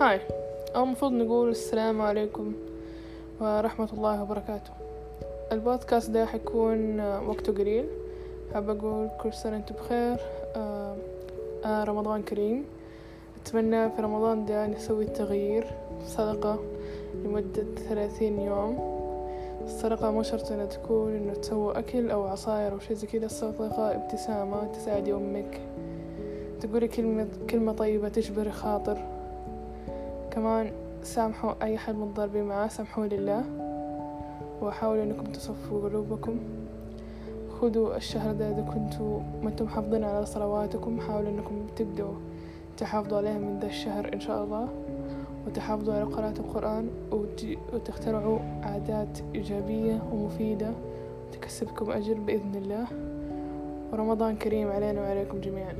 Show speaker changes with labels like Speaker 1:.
Speaker 1: هاي أو المفروض نقول السلام عليكم ورحمة الله وبركاته. البودكاست ده حيكون وقته قليل. حاب أقول كل سنة أنتم بخير آه آه رمضان كريم. أتمنى في رمضان ده نسوي التغيير صدقة لمدة ثلاثين يوم. الصدقة مو شرط إنها تكون إنه تسوي أكل أو عصاير أو شي زي كذا. الصدقة ابتسامة تساعدي أمك تقولي كلمة كلمة طيبة تجبري خاطر. كمان سامحوا أي حد متضاربين معاه سامحوا لله. وحاولوا إنكم تصفوا قلوبكم. خذوا الشهر ده إذا كنتوا ما أنتم محافظين على صلواتكم حاولوا إنكم تبدأوا تحافظوا عليها من ذا الشهر إن شاء الله. وتحافظوا على قراءة القرآن وتخترعوا عادات إيجابية ومفيدة تكسبكم أجر بإذن الله. ورمضان كريم علينا وعليكم جميعا.